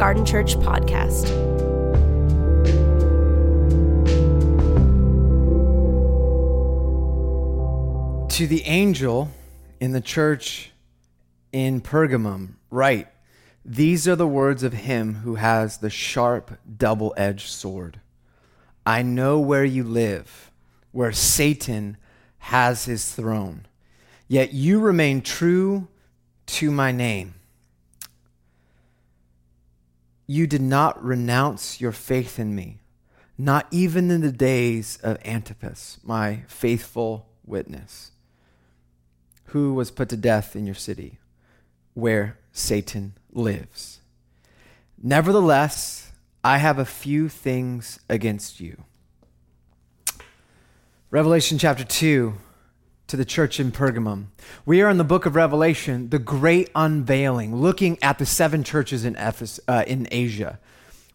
Garden Church Podcast. To the angel in the church in Pergamum, write These are the words of him who has the sharp, double edged sword. I know where you live, where Satan has his throne. Yet you remain true to my name you did not renounce your faith in me, not even in the days of Antipas, my faithful witness, who was put to death in your city, where Satan lives. Nevertheless, I have a few things against you. Revelation chapter 2 to the church in Pergamum. We are in the book of Revelation, the great unveiling, looking at the seven churches in, uh, in Asia.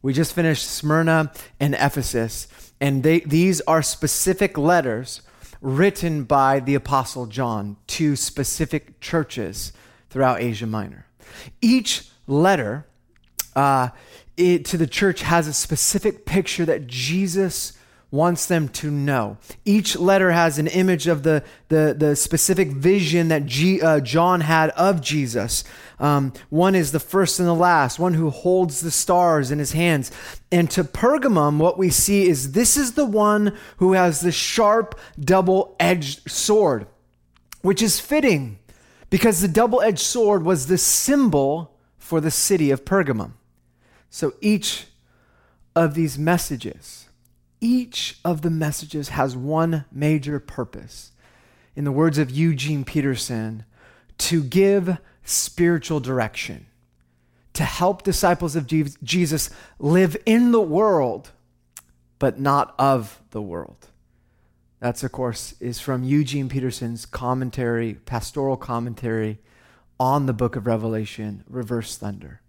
We just finished Smyrna and Ephesus, and they, these are specific letters written by the Apostle John to specific churches throughout Asia Minor. Each letter uh, it, to the church has a specific picture that Jesus wants them to know. Each letter has an image of the, the, the specific vision that G, uh, John had of Jesus. Um, one is the first and the last, one who holds the stars in his hands. And to Pergamum, what we see is this is the one who has the sharp, double edged sword, which is fitting because the double edged sword was the symbol for the city of Pergamum. So each of these messages, each of the messages has one major purpose. In the words of Eugene Peterson, to give spiritual direction, to help disciples of Jesus live in the world, but not of the world. That's, of course, is from Eugene Peterson's commentary, pastoral commentary on the book of Revelation, Reversed Thunder.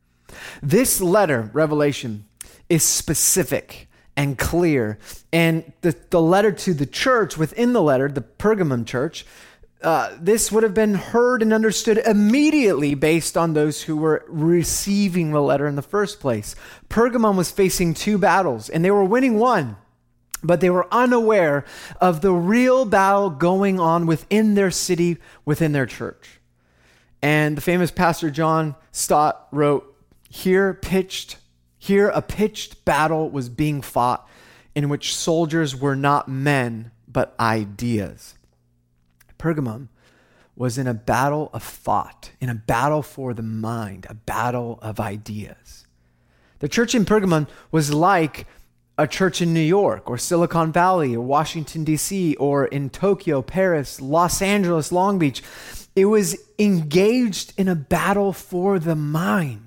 This letter, Revelation, is specific and clear. And the, the letter to the church within the letter, the Pergamum church, uh, this would have been heard and understood immediately based on those who were receiving the letter in the first place. Pergamum was facing two battles, and they were winning one, but they were unaware of the real battle going on within their city, within their church. And the famous pastor John Stott wrote, Here pitched, here a pitched battle was being fought in which soldiers were not men, but ideas. Pergamum was in a battle of thought, in a battle for the mind, a battle of ideas. The church in Pergamum was like a church in New York or Silicon Valley or Washington, D.C., or in Tokyo, Paris, Los Angeles, Long Beach. It was engaged in a battle for the mind.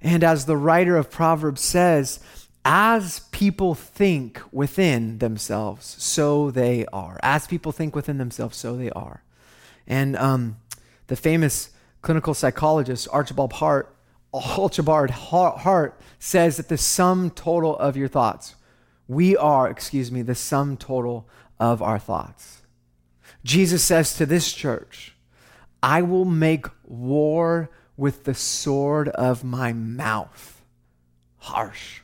And as the writer of Proverbs says, as people think within themselves, so they are. As people think within themselves, so they are. And um, the famous clinical psychologist Archibald Hart, Archibald Hart says that the sum total of your thoughts, we are, excuse me, the sum total of our thoughts. Jesus says to this church, I will make war with the sword of my mouth. Harsh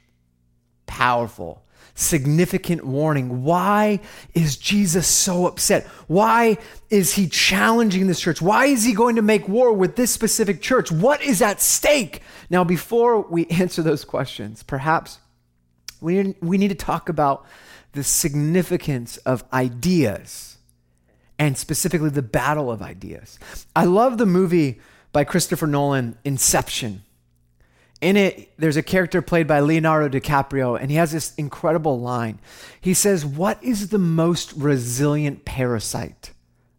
powerful, significant warning. Why is Jesus so upset? Why is he challenging this church? Why is he going to make war with this specific church? What is at stake? Now, before we answer those questions, perhaps we need, we need to talk about the significance of ideas and specifically the battle of ideas. I love the movie by Christopher Nolan, Inception in it, there's a character played by Leonardo DiCaprio, and he has this incredible line. He says, What is the most resilient parasite?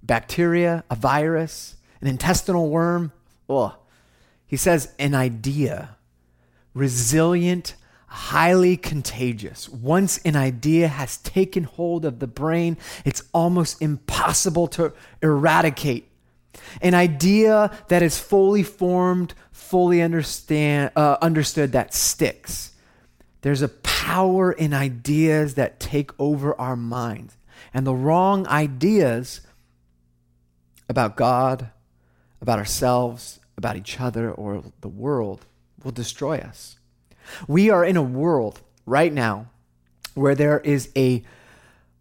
Bacteria, a virus, an intestinal worm? Ugh. He says, An idea. Resilient, highly contagious. Once an idea has taken hold of the brain, it's almost impossible to eradicate. An idea that is fully formed fully understand, uh, understood that sticks. There's a power in ideas that take over our minds. And the wrong ideas about God, about ourselves, about each other, or the world will destroy us. We are in a world right now where there is a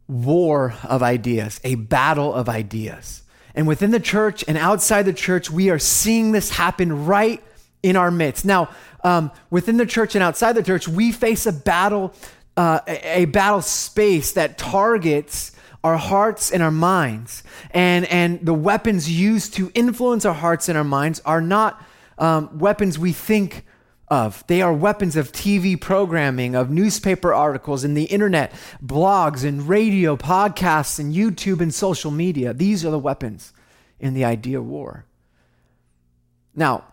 war of ideas, a battle of ideas. And within the church and outside the church, we are seeing this happen right in our midst. Now, um, within the church and outside the church, we face a battle, uh, a, battle space that targets our hearts and our minds. And, and the weapons used to influence our hearts and our minds are not um, weapons we think of. They are weapons of TV programming, of newspaper articles, and the internet, blogs, and radio, podcasts, and YouTube, and social media. These are the weapons in the idea war. Now,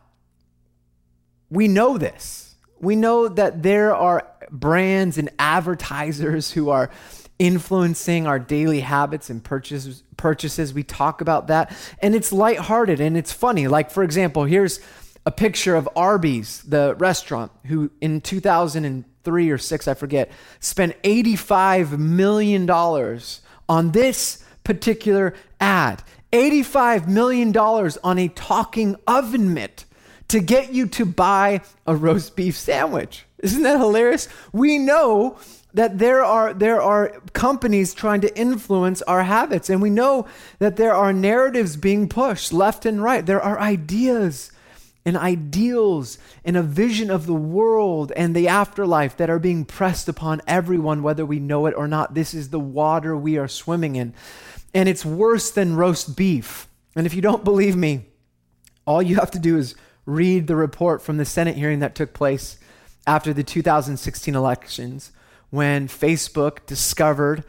we know this. We know that there are brands and advertisers who are influencing our daily habits and purchases purchases we talk about that and it's lighthearted and it's funny like for example here's a picture of Arby's the restaurant who in 2003 or 6 I forget spent 85 million dollars on this particular ad 85 million dollars on a talking oven mitt to get you to buy a roast beef sandwich. Isn't that hilarious? We know that there are there are companies trying to influence our habits and we know that there are narratives being pushed left and right. There are ideas and ideals and a vision of the world and the afterlife that are being pressed upon everyone whether we know it or not. This is the water we are swimming in. And it's worse than roast beef. And if you don't believe me, all you have to do is read the report from the Senate hearing that took place after the 2016 elections when Facebook discovered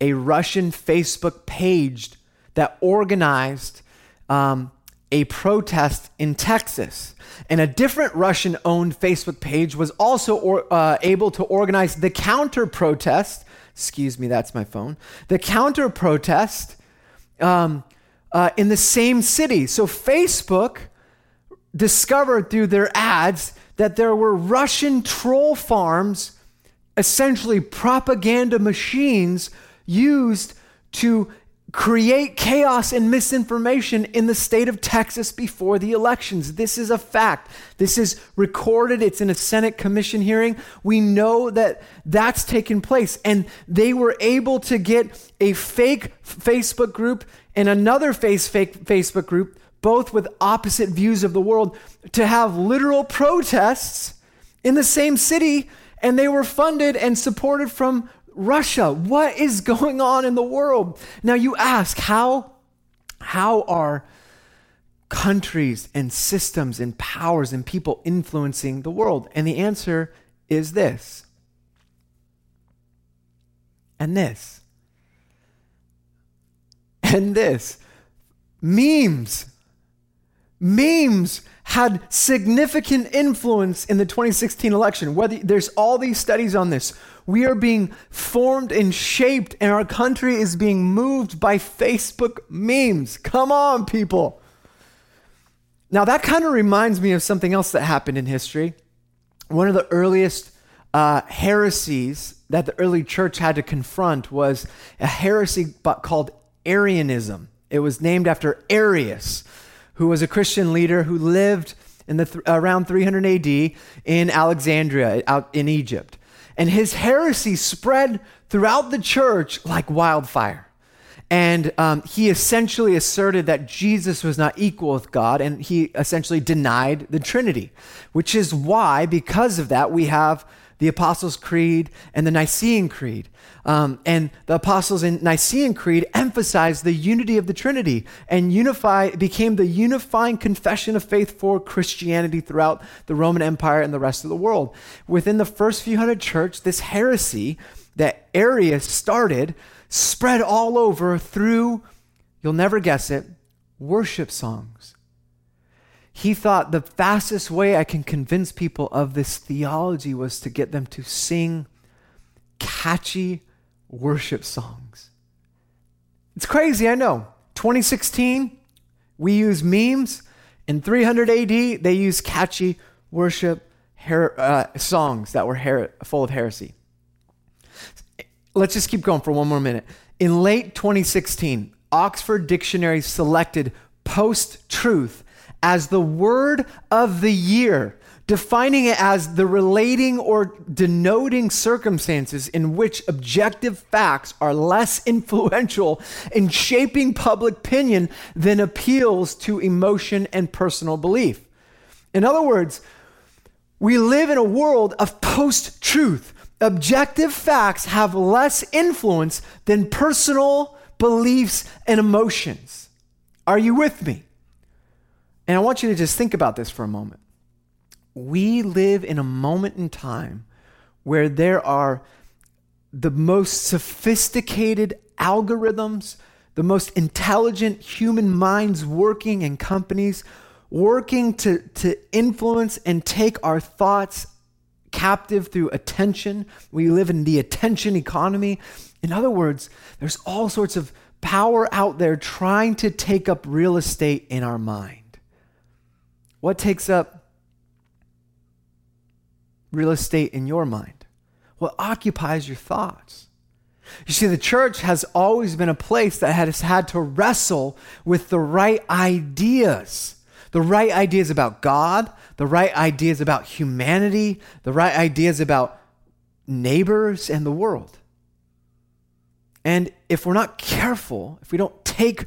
a Russian Facebook page that organized um, a protest in Texas. And a different Russian owned Facebook page was also or, uh, able to organize the counter protest. Excuse me, that's my phone. The counter protest um, uh, in the same city. So Facebook discovered through their ads that there were Russian troll farms, essentially propaganda machines used to create chaos and misinformation in the state of Texas before the elections. This is a fact. This is recorded. It's in a Senate commission hearing. We know that that's taken place. And they were able to get a fake Facebook group and another face fake Facebook group, both with opposite views of the world, to have literal protests in the same city. And they were funded and supported from Russia. What is going on in the world? Now you ask, how, how are countries and systems and powers and people influencing the world? And the answer is this. And this. And this. Memes. Memes had significant influence in the 2016 election. Whether there's all these studies on this, we are being formed and shaped, and our country is being moved by Facebook memes. Come on, people. Now, that kind of reminds me of something else that happened in history. One of the earliest uh, heresies that the early church had to confront was a heresy called Arianism. It was named after Arius who was a Christian leader who lived in the th- around 300 AD in Alexandria, out in Egypt. And his heresy spread throughout the church like wildfire. And um, he essentially asserted that Jesus was not equal with God, and he essentially denied the Trinity, which is why, because of that, we have the Apostles' Creed and the Nicene Creed. Um, and the Apostles' in Nicene Creed emphasized the unity of the Trinity and unify became the unifying confession of faith for Christianity throughout the Roman Empire and the rest of the world. Within the first few hundred church, this heresy that Arius started spread all over through, you'll never guess it, worship songs he thought the fastest way I can convince people of this theology was to get them to sing catchy worship songs. It's crazy, I know. 2016, we use memes. In 300 AD, they used catchy worship her- uh, songs that were her- full of heresy. Let's just keep going for one more minute. In late 2016, Oxford Dictionary selected post truth as the word of the year, defining it as the relating or denoting circumstances in which objective facts are less influential in shaping public opinion than appeals to emotion and personal belief. In other words, we live in a world of post truth. Objective facts have less influence than personal beliefs and emotions. Are you with me? And I want you to just think about this for a moment. We live in a moment in time where there are the most sophisticated algorithms, the most intelligent human minds working in companies, working to, to influence and take our thoughts captive through attention. We live in the attention economy. In other words, there's all sorts of power out there trying to take up real estate in our mind. What takes up real estate in your mind? What occupies your thoughts? You see, the church has always been a place that has had to wrestle with the right ideas. The right ideas about God, the right ideas about humanity, the right ideas about neighbors and the world. And if we're not careful, if we don't take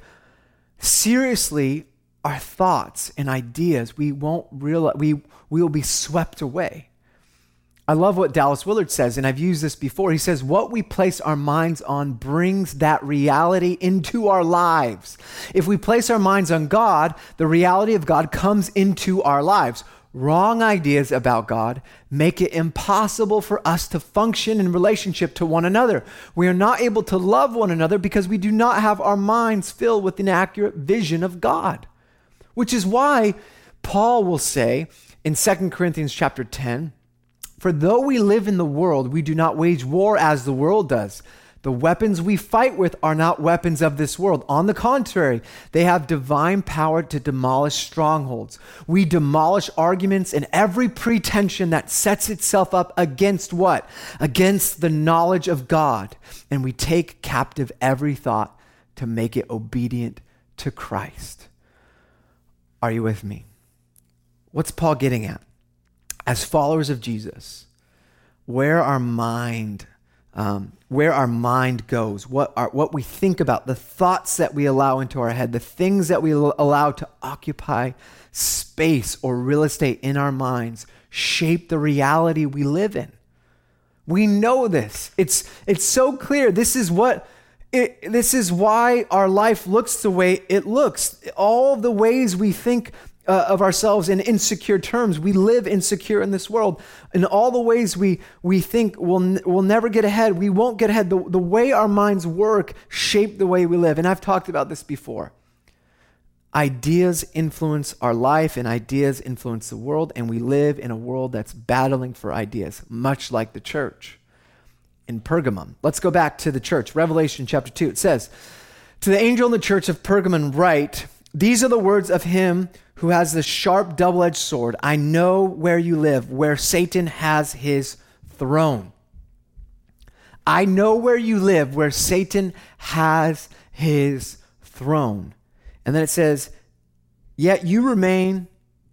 seriously our thoughts and ideas, we won't realize, we, we will be swept away. I love what Dallas Willard says, and I've used this before. He says, What we place our minds on brings that reality into our lives. If we place our minds on God, the reality of God comes into our lives. Wrong ideas about God make it impossible for us to function in relationship to one another. We are not able to love one another because we do not have our minds filled with an accurate vision of God. Which is why Paul will say in 2 Corinthians chapter 10, for though we live in the world, we do not wage war as the world does. The weapons we fight with are not weapons of this world. On the contrary, they have divine power to demolish strongholds. We demolish arguments and every pretension that sets itself up against what? Against the knowledge of God. And we take captive every thought to make it obedient to Christ. Are you with me? What's Paul getting at? As followers of Jesus, where our mind, um, where our mind goes, what, what we think about, the thoughts that we allow into our head, the things that we allow to occupy space or real estate in our minds shape the reality we live in. We know this. It's, it's so clear. This is what it, this is why our life looks the way it looks. All the ways we think uh, of ourselves in insecure terms, we live insecure in this world. In all the ways we, we think we'll, we'll never get ahead, we won't get ahead. The, the way our minds work shape the way we live. And I've talked about this before. Ideas influence our life, and ideas influence the world, and we live in a world that's battling for ideas, much like the church in Pergamum. Let's go back to the church. Revelation chapter 2. It says, To the angel in the church of Pergamum, write, These are the words of him who has the sharp double edged sword. I know where you live, where Satan has his throne. I know where you live, where Satan has his throne. And then it says, Yet you remain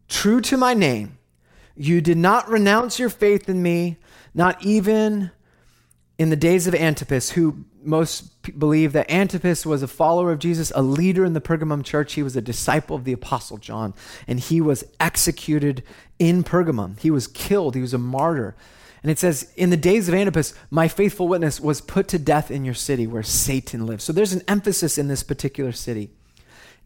true to my name. You did not renounce your faith in me, not even in the days of Antipas, who most believe that Antipas was a follower of Jesus, a leader in the Pergamum church. He was a disciple of the Apostle John, and he was executed in Pergamum. He was killed, he was a martyr. And it says, In the days of Antipas, my faithful witness was put to death in your city where Satan lives. So there's an emphasis in this particular city.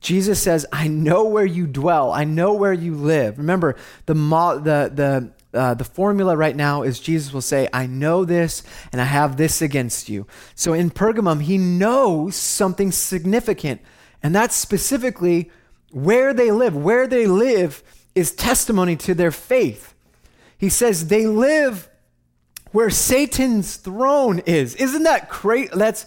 Jesus says, I know where you dwell. I know where you live. Remember, the, the, the, uh, the formula right now is Jesus will say, I know this and I have this against you. So in Pergamum, he knows something significant, and that's specifically where they live. Where they live is testimony to their faith. He says they live where Satan's throne is. Isn't that great? That's,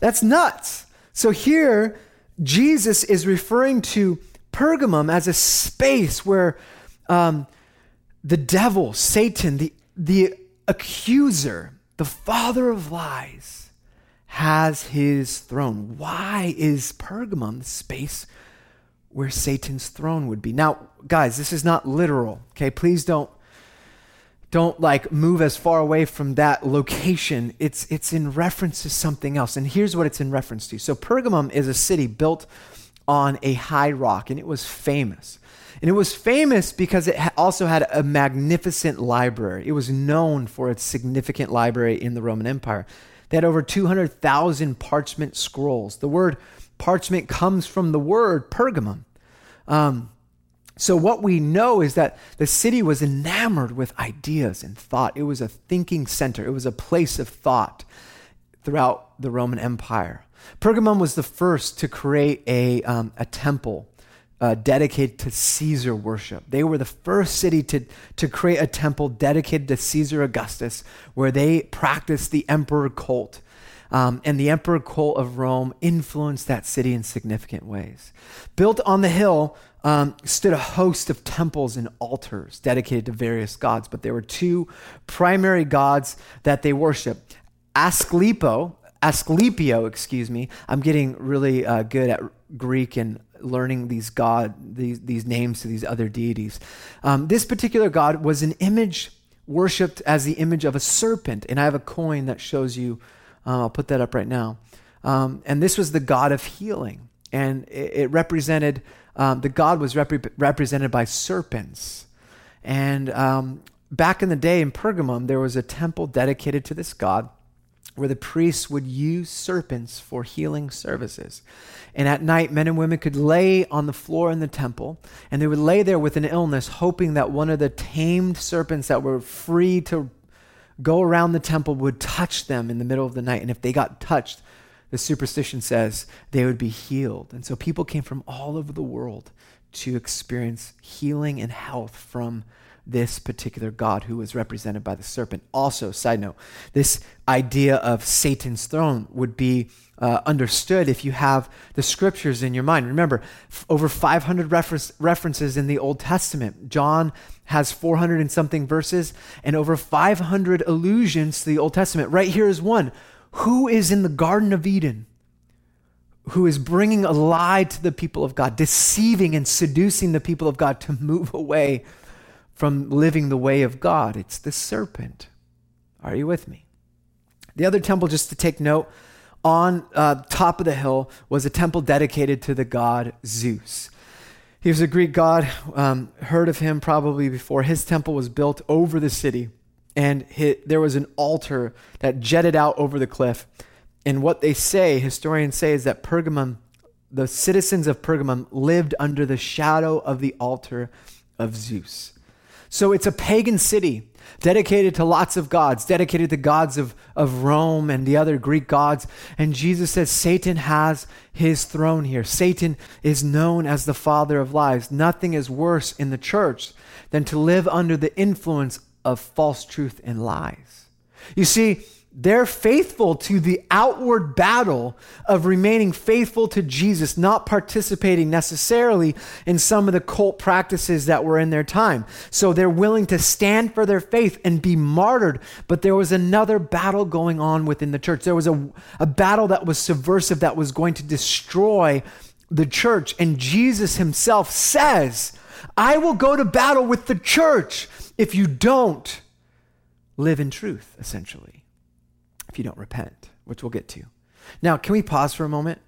that's nuts. So here, Jesus is referring to Pergamum as a space where um, the devil, Satan, the, the accuser, the father of lies, has his throne. Why is Pergamum the space where Satan's throne would be? Now, guys, this is not literal, okay? Please don't don't like move as far away from that location. It's, it's in reference to something else. And here's what it's in reference to. So, Pergamum is a city built on a high rock, and it was famous. And it was famous because it also had a magnificent library. It was known for its significant library in the Roman Empire. They had over 200,000 parchment scrolls. The word parchment comes from the word Pergamum. Um, so, what we know is that the city was enamored with ideas and thought. It was a thinking center, it was a place of thought throughout the Roman Empire. Pergamum was the first to create a, um, a temple uh, dedicated to Caesar worship. They were the first city to, to create a temple dedicated to Caesar Augustus, where they practiced the emperor cult. Um, and the emperor cult of Rome influenced that city in significant ways. Built on the hill um, stood a host of temples and altars dedicated to various gods, but there were two primary gods that they worshiped Asclepo, Asclepio, excuse me. I'm getting really uh, good at Greek and learning these god these these names to these other deities. Um, this particular god was an image worshipped as the image of a serpent, and I have a coin that shows you uh, I'll put that up right now. Um, and this was the God of healing. And it, it represented, um, the God was rep- represented by serpents. And um, back in the day in Pergamum, there was a temple dedicated to this God where the priests would use serpents for healing services. And at night, men and women could lay on the floor in the temple, and they would lay there with an illness, hoping that one of the tamed serpents that were free to go around the temple would touch them in the middle of the night. And if they got touched, the superstition says they would be healed. And so people came from all over the world to experience healing and health from this particular God who was represented by the serpent. Also, side note, this idea of Satan's throne would be uh, understood if you have the scriptures in your mind. Remember, f- over 500 refer- references in the Old Testament. John has 400 and something verses and over 500 allusions to the Old Testament. Right here is one Who is in the Garden of Eden? who is bringing a lie to the people of God, deceiving and seducing the people of God to move away from living the way of God. It's the serpent. Are you with me? The other temple, just to take note, on uh, top of the hill was a temple dedicated to the god Zeus. He was a Greek god, um, heard of him probably before. His temple was built over the city, and there was an altar that jetted out over the cliff. And what they say, historians say, is that Pergamum, the citizens of Pergamum, lived under the shadow of the altar of Zeus. So it's a pagan city dedicated to lots of gods, dedicated to gods of, of Rome and the other Greek gods. And Jesus says Satan has his throne here. Satan is known as the father of lies. Nothing is worse in the church than to live under the influence of false truth and lies. You see, they're faithful to the outward battle of remaining faithful to Jesus, not participating necessarily in some of the cult practices that were in their time. So they're willing to stand for their faith and be martyred. But there was another battle going on within the church. There was a, a battle that was subversive, that was going to destroy the church. And Jesus himself says, I will go to battle with the church if you don't live in truth, essentially if you don't repent, which we'll get to. Now, can we pause for a moment?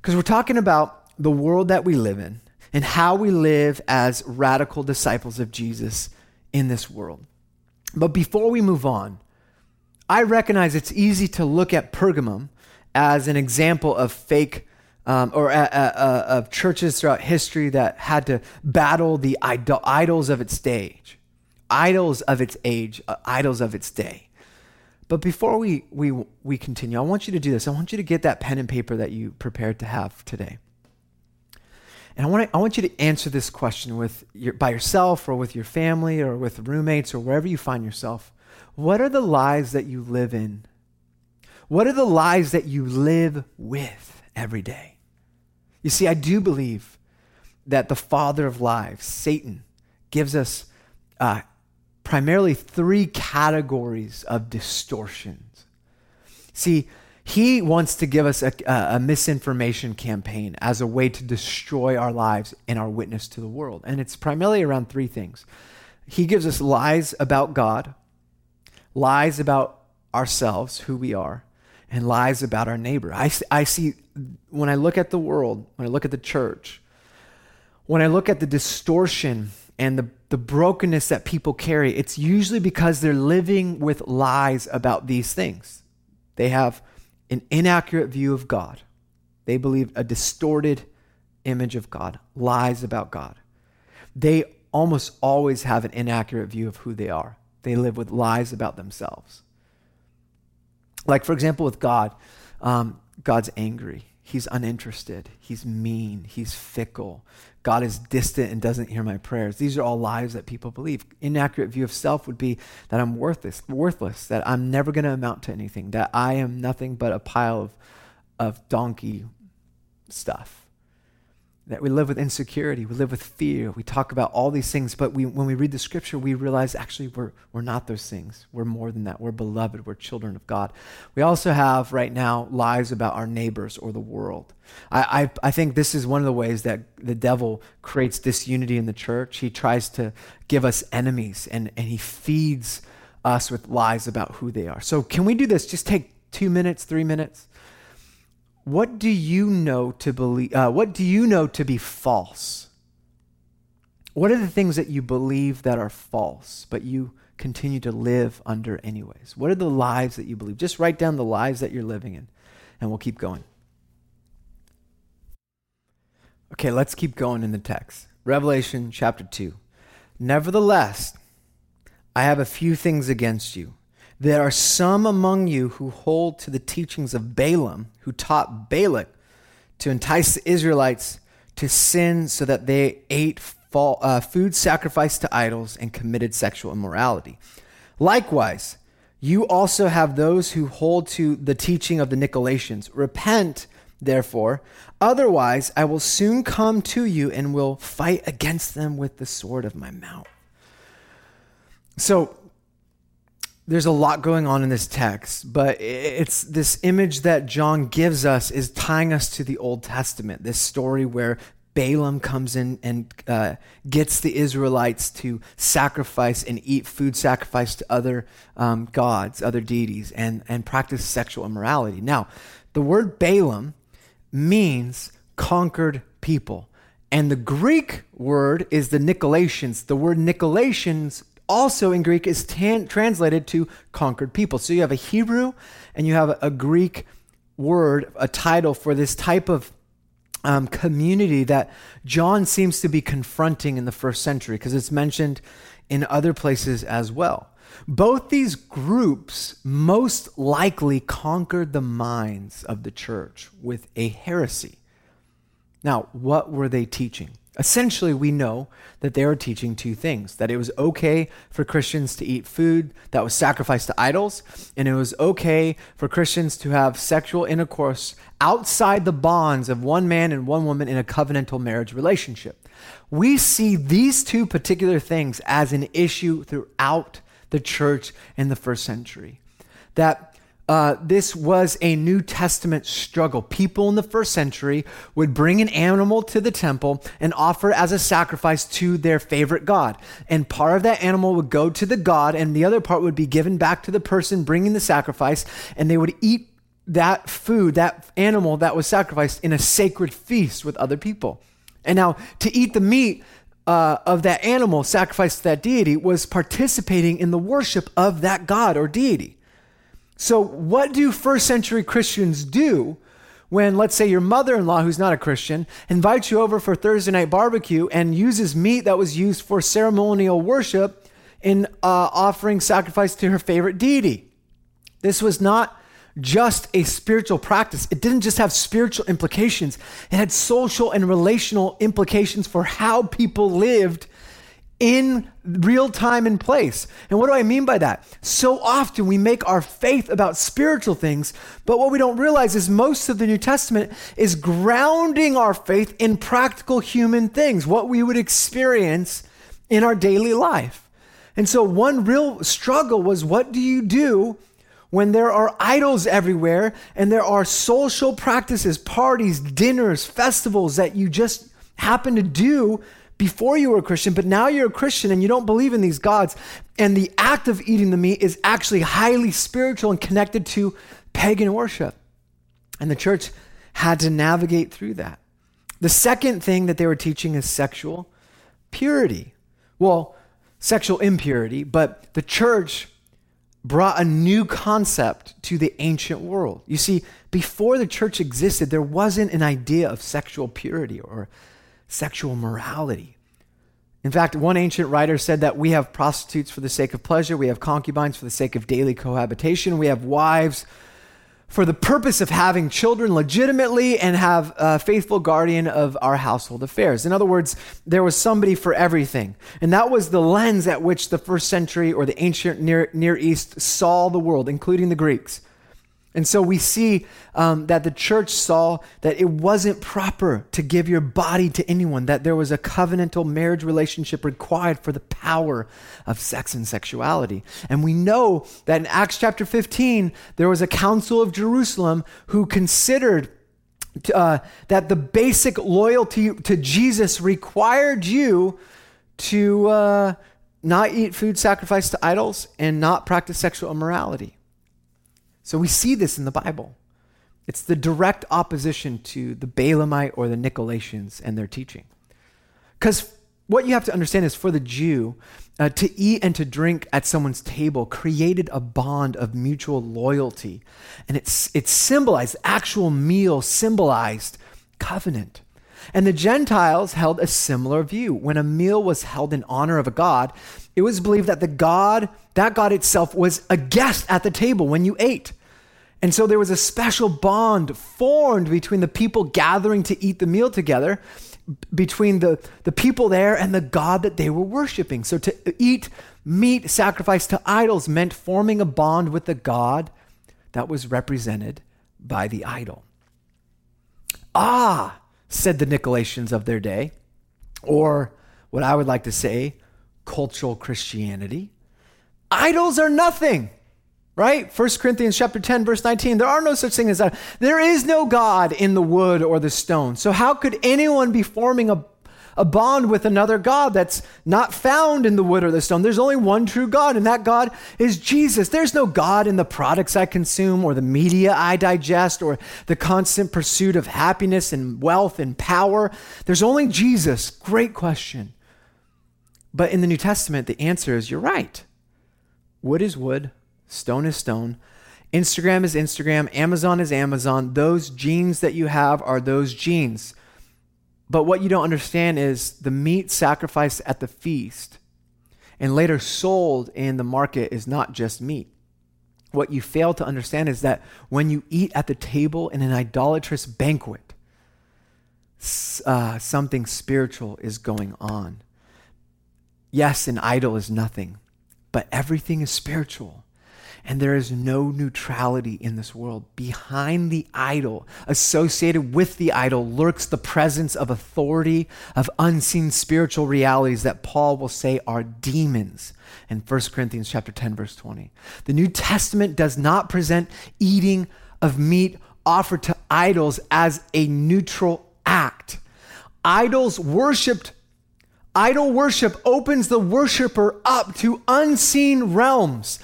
Because we're talking about the world that we live in and how we live as radical disciples of Jesus in this world. But before we move on, I recognize it's easy to look at Pergamum as an example of fake um, or uh, uh, uh, of churches throughout history that had to battle the idol- idols of its stage, idols of its age, uh, idols of its day. But before we, we, we continue, I want you to do this. I want you to get that pen and paper that you prepared to have today. And I want, to, I want you to answer this question with your, by yourself or with your family or with roommates or wherever you find yourself. What are the lies that you live in? What are the lies that you live with every day? You see, I do believe that the father of lies, Satan, gives us uh, primarily three categories of distortions. See, he wants to give us a, a, misinformation campaign as a way to destroy our lives and our witness to the world. And it's primarily around three things. He gives us lies about God, lies about ourselves, who we are, and lies about our neighbor. I, I see, when I look at the world, when I look at the church, when I look at the distortion and the, the brokenness that people carry, it's usually because they're living with lies about these things. They have an inaccurate view of God, they believe a distorted image of God, lies about God. They almost always have an inaccurate view of who they are. They live with lies about themselves. Like, for example, with God, um, God's angry. He's uninterested. He's mean. He's fickle. God is distant and doesn't hear my prayers. These are all lies that people believe. Inaccurate view of self would be that I'm worthless, worthless, that I'm never going to amount to anything, that I am nothing but a pile of, of donkey stuff that we live with insecurity, we live with fear, we talk about all these things, but we, when we read the scripture, we realize actually we're, we're not those things. We're more than that. We're beloved, we're children of God. We also have right now lies about our neighbors or the world. I, I, I think this is one of the ways that the devil creates disunity in the church. He tries to give us enemies and, and he feeds us with lies about who they are. So, can we do this? Just take two minutes, three minutes what do you know to believe? Uh, what do you know to be false? What are the things that you believe that are false, but you continue to live under anyways? What are the lives that you believe? Just write down the lives that you're living in, and we'll keep going. Okay, let's keep going in the text. Revelation chapter 2. Nevertheless, I have a few things against you there are some among you who hold to the teachings of Balaam, who taught Balak to entice the Israelites to sin so that they ate fall, uh, food sacrificed to idols and committed sexual immorality. Likewise, you also have those who hold to the teaching of the Nicolaitans. Repent, therefore, otherwise I will soon come to you and will fight against them with the sword of my mouth. So, there's a lot going on in this text, but it's this image that John gives us is tying us to the Old Testament. This story where Balaam comes in and uh, gets the Israelites to sacrifice and eat food sacrificed to other um, gods, other deities, and, and practice sexual immorality. Now, the word Balaam means conquered people. And the Greek word is the Nicolaitans. The word Nicolaitans also in Greek is tan- translated to conquered people. So you have a Hebrew and you have a, Greek word, a title for this type of um, community that John seems to be confronting in the first century because it's mentioned in other places as well. Both these groups most likely conquered the minds of the church with a heresy. Now, what were they teaching? Essentially, we know that they were teaching two things that it was okay for Christians to eat food that was sacrificed to idols, and it was okay for Christians to have sexual intercourse outside the bonds of one man and one woman in a covenantal marriage relationship. We see these two particular things as an issue throughout the church in the first century. That uh, this was a New Testament struggle. People in the first century would bring an animal to the temple and offer as a sacrifice to their favorite god. And part of that animal would go to the god, and the other part would be given back to the person bringing the sacrifice, and they would eat that food, that animal that was sacrificed in a sacred feast with other people. And now, to eat the meat uh, of that animal sacrificed to that deity was participating in the worship of that god or deity. So, what do first century Christians do when, let's say, your mother in law, who's not a Christian, invites you over for Thursday night barbecue and uses meat that was used for ceremonial worship in uh, offering sacrifice to her favorite deity? This was not just a spiritual practice. It didn't just have spiritual implications, it had social and relational implications for how people lived in real time and place. And what do I mean by that? So often we make our faith about spiritual things, but what we don't realize is most of the New Testament is grounding our faith in practical human things, what we would experience in our daily life. And so one real struggle was what do you do when there are idols everywhere and there are social practices, parties, dinners, festivals that you just happen to do before you were a Christian, but now you're a Christian and you don't believe in these gods. And the act of eating the meat is actually highly spiritual and connected to pagan worship. And the church had to navigate through that. The second thing that they were teaching is sexual purity. Well, sexual impurity, but the church brought a new concept to the ancient world. You see, before the church existed, there wasn't an idea of sexual purity or sexual morality. In fact, one ancient writer said that we have prostitutes for the sake of pleasure, we have concubines for the sake of daily cohabitation, we have wives for the purpose of having children legitimately and have a faithful guardian of our household affairs. In other words, there was somebody for everything. And that was the lens at which the first century or the ancient Near, Near East saw the world, including the Greeks. And so we see um, that the church saw that it wasn't proper to give your body to anyone, that there was a covenantal marriage relationship required for the power of sex and sexuality. And we know that in Acts chapter 15, there was a council of Jerusalem who considered uh, that the basic loyalty to Jesus required you to uh, not eat food sacrificed to idols and not practice sexual immorality. So we see this in the Bible. It's the direct opposition to the Balaamite or the Nicolaitans and their teaching. Because what you have to understand is for the Jew, uh, to eat and to drink at someone's table created a bond of mutual loyalty. And it's, it symbolized, actual meal symbolized covenant. And the Gentiles held a similar view. When a meal was held in honor of a god, it was believed that the God, that God itself, was a guest at the table when you ate. And so there was a special bond formed between the people gathering to eat the meal together, between the, the people there and the God that they were worshiping. So to eat meat sacrificed to idols meant forming a bond with the God that was represented by the idol. Ah, said the Nicolaitans of their day, or what I would like to say, cultural Christianity. Idols are nothing. Right? 1 Corinthians chapter 10 verse 19. There are no such thing as that. There is no God in the wood or the stone. So how could anyone be forming a a bond with another God that's not found in the wood or the stone. There's only one true God, and that God is Jesus. There's no God in the products I consume or the media I digest or the constant pursuit of happiness and wealth and power. There's only Jesus. Great question. But in the New Testament, the answer is you're right. Wood is wood, stone is stone. Instagram is Instagram, Amazon is Amazon. Those jeans that you have are those jeans. But what you don't understand is the meat sacrificed at the feast and later sold in the market is not just meat. What you fail to understand is that when you eat at the table in an idolatrous banquet, uh, something spiritual is going on. Yes, an idol is nothing, but everything is spiritual. And there is no neutrality in this world. Behind the idol, associated with the idol, lurks the presence of authority, of unseen spiritual realities that Paul will say are demons in 1 Corinthians chapter 10, verse 20. The New Testament does not present eating of meat offered to idols as a neutral act. Idols worshiped Idol worship opens the worshiper up to unseen realms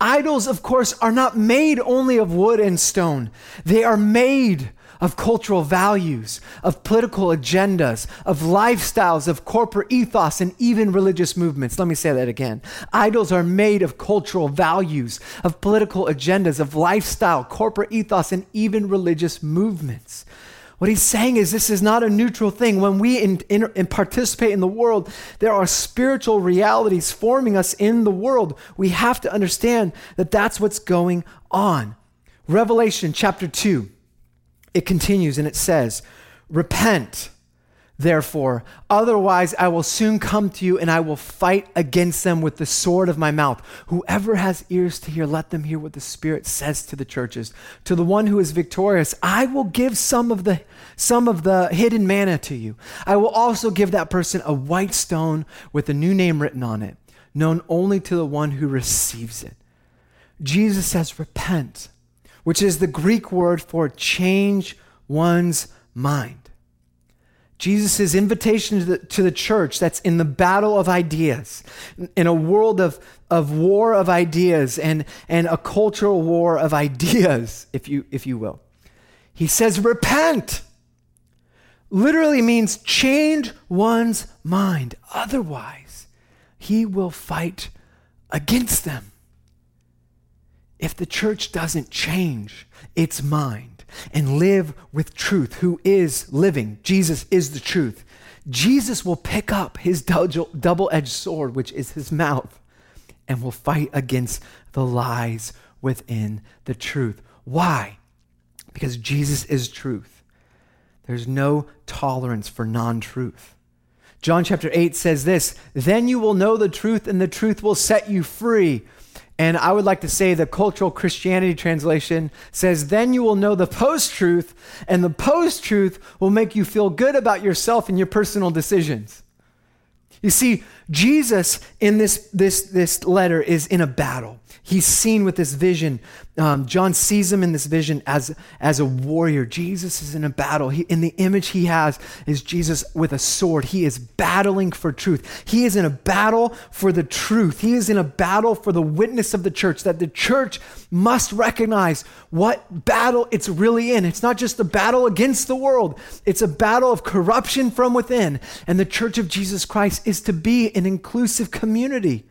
Idols, of course, are not made only of wood and stone, they are made of cultural values, of political agendas, of lifestyles, of corporate ethos, and even religious movements. Let me say that again. Idols are made of cultural values, of political agendas, of lifestyle, corporate ethos, and even religious movements. What he's saying is this is not a neutral thing. When we in, in, in participate in the world, there are spiritual realities forming us in the world. We have to understand that that's what's going on. Revelation chapter 2, it continues and it says, Repent therefore. Otherwise, I will soon come to you and I will fight against them with the sword of my mouth. Whoever has ears to hear, let them hear what the Spirit says to the churches. To the one who is victorious, I will give some of the some of the hidden manna to you. I will also give that person a white stone with a new name written on it, known only to the one who receives it. Jesus says, repent, which is the Greek word for change one's mind. Jesus' invitation to the, to the church that's in the battle of ideas, in a world of, of war of ideas and, and a cultural war of ideas, if you, if you will. He says, repent. Literally means change one's mind. Otherwise, he will fight against them. If the church doesn't change its mind, and live with truth, who is living. Jesus is the truth. Jesus will pick up his double edged sword, which is his mouth, and will fight against the lies within the truth. Why? Because Jesus is truth. There's no tolerance for non truth. John chapter 8 says this Then you will know the truth, and the truth will set you free. And I would like to say the cultural Christianity translation says, Then you will know the post truth, and the post truth will make you feel good about yourself and your personal decisions. You see, Jesus in this, this, this letter is in a battle. He's seen with this vision. Um, John sees him in this vision as, as a warrior. Jesus is in a battle. He, in the image he has is Jesus with a sword. He is battling for truth. He is in a battle for the truth. He is in a battle for the witness of the church, that the church must recognize what battle it's really in. It's not just a battle against the world, it's a battle of corruption from within. And the church of Jesus Christ is to be an inclusive community.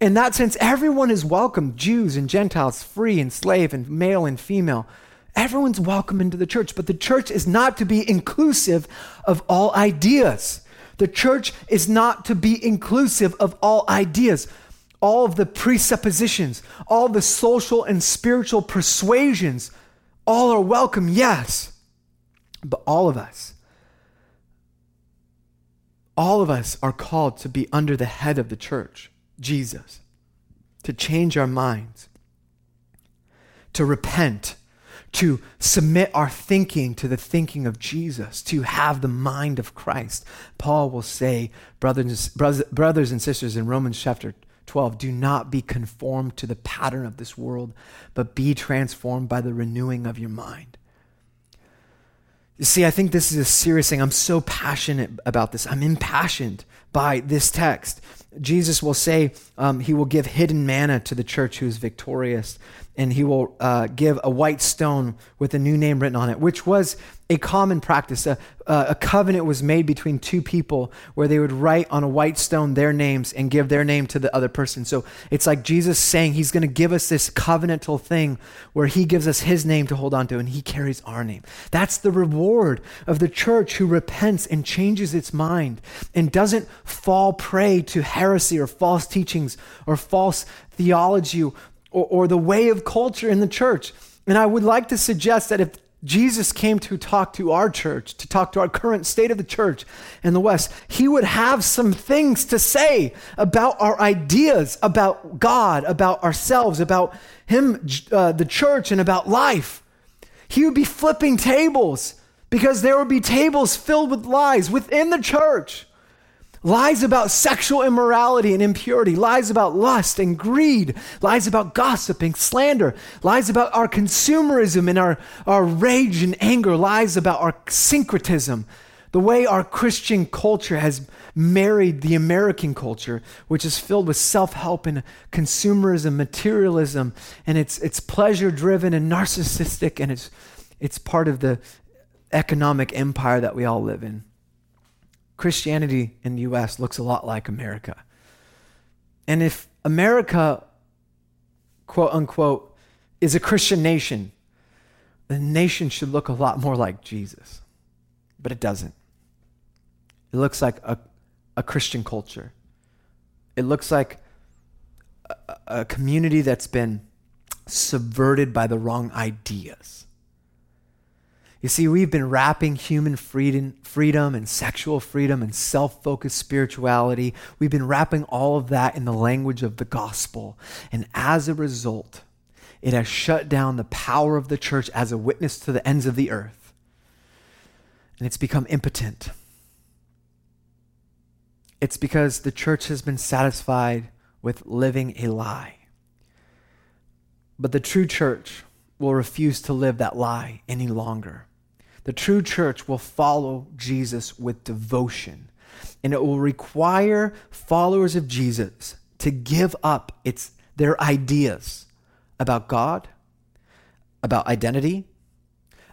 In that sense, everyone is welcome Jews and Gentiles, free and slave, and male and female. Everyone's welcome into the church, but the church is not to be inclusive of all ideas. The church is not to be inclusive of all ideas, all of the presuppositions, all the social and spiritual persuasions. All are welcome, yes, but all of us, all of us are called to be under the head of the church. Jesus, to change our minds, to repent, to submit our thinking to the thinking of Jesus, to have the mind of Christ. Paul will say, brothers, brothers and sisters, in Romans chapter 12. Do not be conformed to the pattern of this world, but be transformed by the renewing of your mind. You see, I think this is a serious thing. I'm so passionate about this. I'm impassioned by this text. Jesus will say um, he will give hidden manna to the church who is victorious, and he will uh, give a white stone with a new name written on it, which was a common practice. A, a covenant was made between two people where they would write on a white stone their names and give their name to the other person. So it's like Jesus saying he's going to give us this covenantal thing where he gives us his name to hold on to and he carries our name. That's the reward of the church who repents and changes its mind and doesn't fall prey to heresy or false teachings or false theology or, or the way of culture in the church. And I would like to suggest that if Jesus came to talk to our church, to talk to our current state of the church in the West, he would have some things to say about our ideas, about God, about ourselves, about him, uh, the church, and about life. He would be flipping tables because there would be tables filled with lies within the church. Lies about sexual immorality and impurity, lies about lust and greed, lies about gossip and slander, lies about our consumerism and our, our rage and anger, lies about our syncretism, the way our Christian culture has married the American culture, which is filled with self help and consumerism, materialism, and it's, it's pleasure driven and narcissistic, and it's, it's part of the economic empire that we all live in. Christianity in the US looks a lot like America. And if America, quote unquote, is a Christian nation, the nation should look a lot more like Jesus. But it doesn't. It looks like a, a Christian culture. It looks like a, a community that's been subverted by the wrong ideas. You see, we've been wrapping human freedom, freedom and sexual freedom and self focused spirituality. We've been wrapping all of that in the language of the gospel. And as a result, it has shut down the power of the church as a witness to the ends of the earth. And it's become impotent. It's because the church has been satisfied with living a lie. But the true church will refuse to live that lie any longer. The true church will follow Jesus with devotion, and it will require followers of Jesus to give up its, their ideas about God, about identity,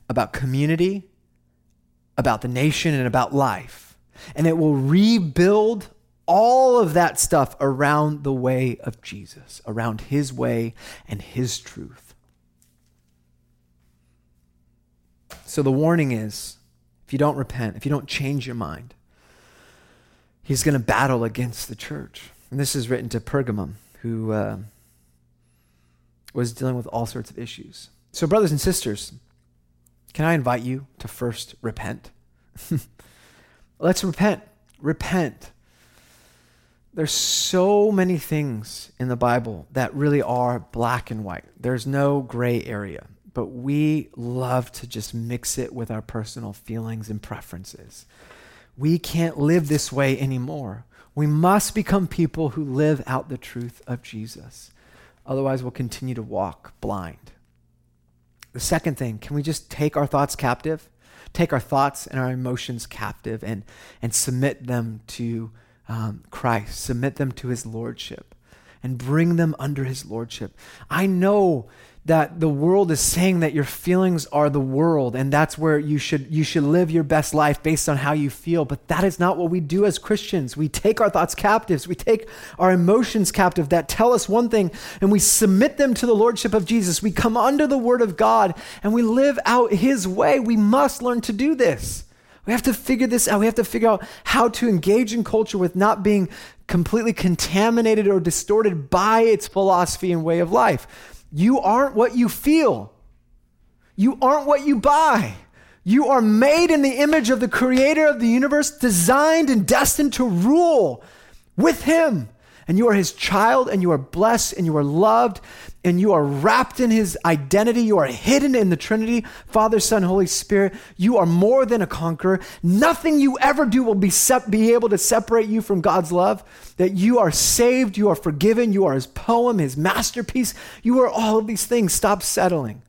about community, about the nation, and about life. And it will rebuild all of that stuff around the way of Jesus, around his way and his truth. So the warning is if you don't repent, if you don't change your mind, he's going to battle against the church. And this is written to Pergamum, who uh, was dealing with all sorts of issues. So, brothers and sisters, can I invite you to first repent? Let's repent. Repent. There's so many things in the Bible that really are black and white. There's no gray area but we love to just mix it with our personal feelings and preferences. We can't live this way anymore. We must become people who live out the truth of Jesus. Otherwise, we'll continue to walk blind. The second thing, can we just take our thoughts captive? Take our thoughts and our emotions captive and, and submit them to um, Christ, submit them to his lordship, and bring them under his lordship. I know that the world is saying that your feelings are the world and that's where you should you should live your best life based on how you feel. But that is not what we do as Christians. We take our thoughts captives. We take our emotions captive that tell us one thing and we submit them to the lordship of Jesus. We come under the word of God and we live out his way. We must learn to do this. We have to figure this out. We have to figure out how to engage in culture with not being completely contaminated or distorted by its philosophy and way of life you aren't what you feel. You aren't what you buy. You are made in the image of the creator of the universe, designed and destined to rule with him. And you are his child, and you are blessed, and you are loved, and you are wrapped in his identity. You are hidden in the Trinity, Father, Son, Holy Spirit. You are more than a conqueror. Nothing you ever do will be, be able to separate you from God's love. That you are saved, you are forgiven, you are his poem, his masterpiece. You are all of these things. Stop settling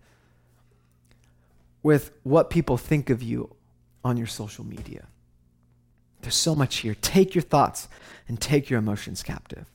with what people think of you on your social media. There's so much here. Take your thoughts and take your emotions captive.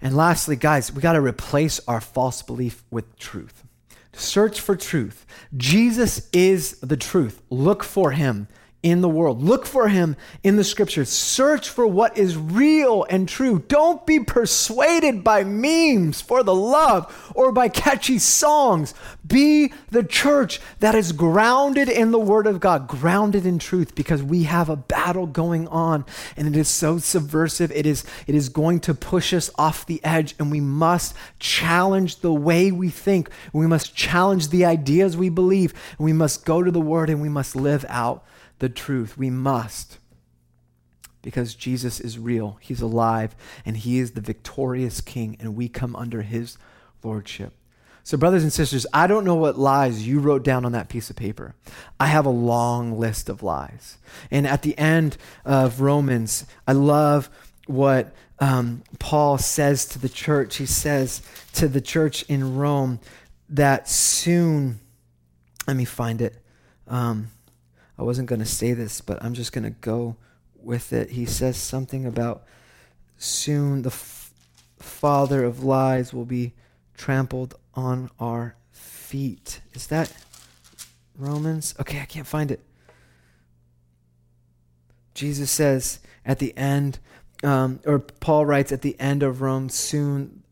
And lastly, guys, we got to replace our false belief with truth. Search for truth. Jesus is the truth. Look for him in the world. Look for him in the scriptures. Search for what is real and true. Don't be persuaded by memes for the love or by catchy songs. Be the church that is grounded in the word of God, grounded in truth because we have a battle going on and it is so subversive. It is it is going to push us off the edge and we must challenge the way we think. We must challenge the ideas we believe. We must go to the word and we must live out the truth. We must. Because Jesus is real, He's alive, and He is the victorious King, and we come under His lordship. So, brothers and sisters, I don't know what lies you wrote down on that piece of paper. I have a long list of lies. And at the end of Romans, I love what um, Paul says to the church. He says to the church in Rome that soon, let me find it. Um, I wasn't going to say this, but I'm just going to go with it. He says something about soon the f- father of lies will be trampled on our feet. Is that Romans? Okay, I can't find it. Jesus says at the end, um, or Paul writes at the end of Rome, soon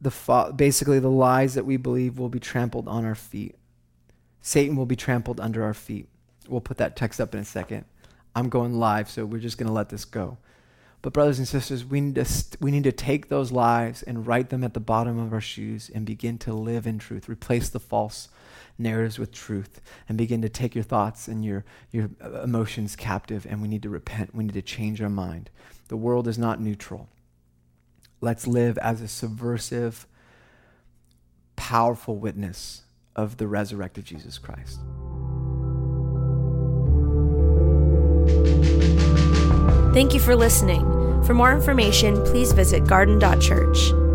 the fa- basically the lies that we believe will be trampled on our feet. Satan will be trampled under our feet. We'll put that text up in a second. I'm going live, so we're just going to let this go. But, brothers and sisters, we need, to st- we need to take those lies and write them at the bottom of our shoes and begin to live in truth. Replace the false narratives with truth and begin to take your thoughts and your, your uh, emotions captive. And we need to repent. We need to change our mind. The world is not neutral. Let's live as a subversive, powerful witness of the resurrected Jesus Christ. Thank you for listening. For more information, please visit garden.church.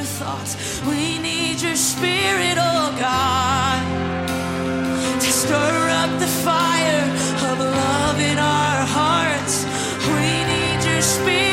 thoughts. We need your spirit, oh God, to stir up the fire of love in our hearts. We need your spirit.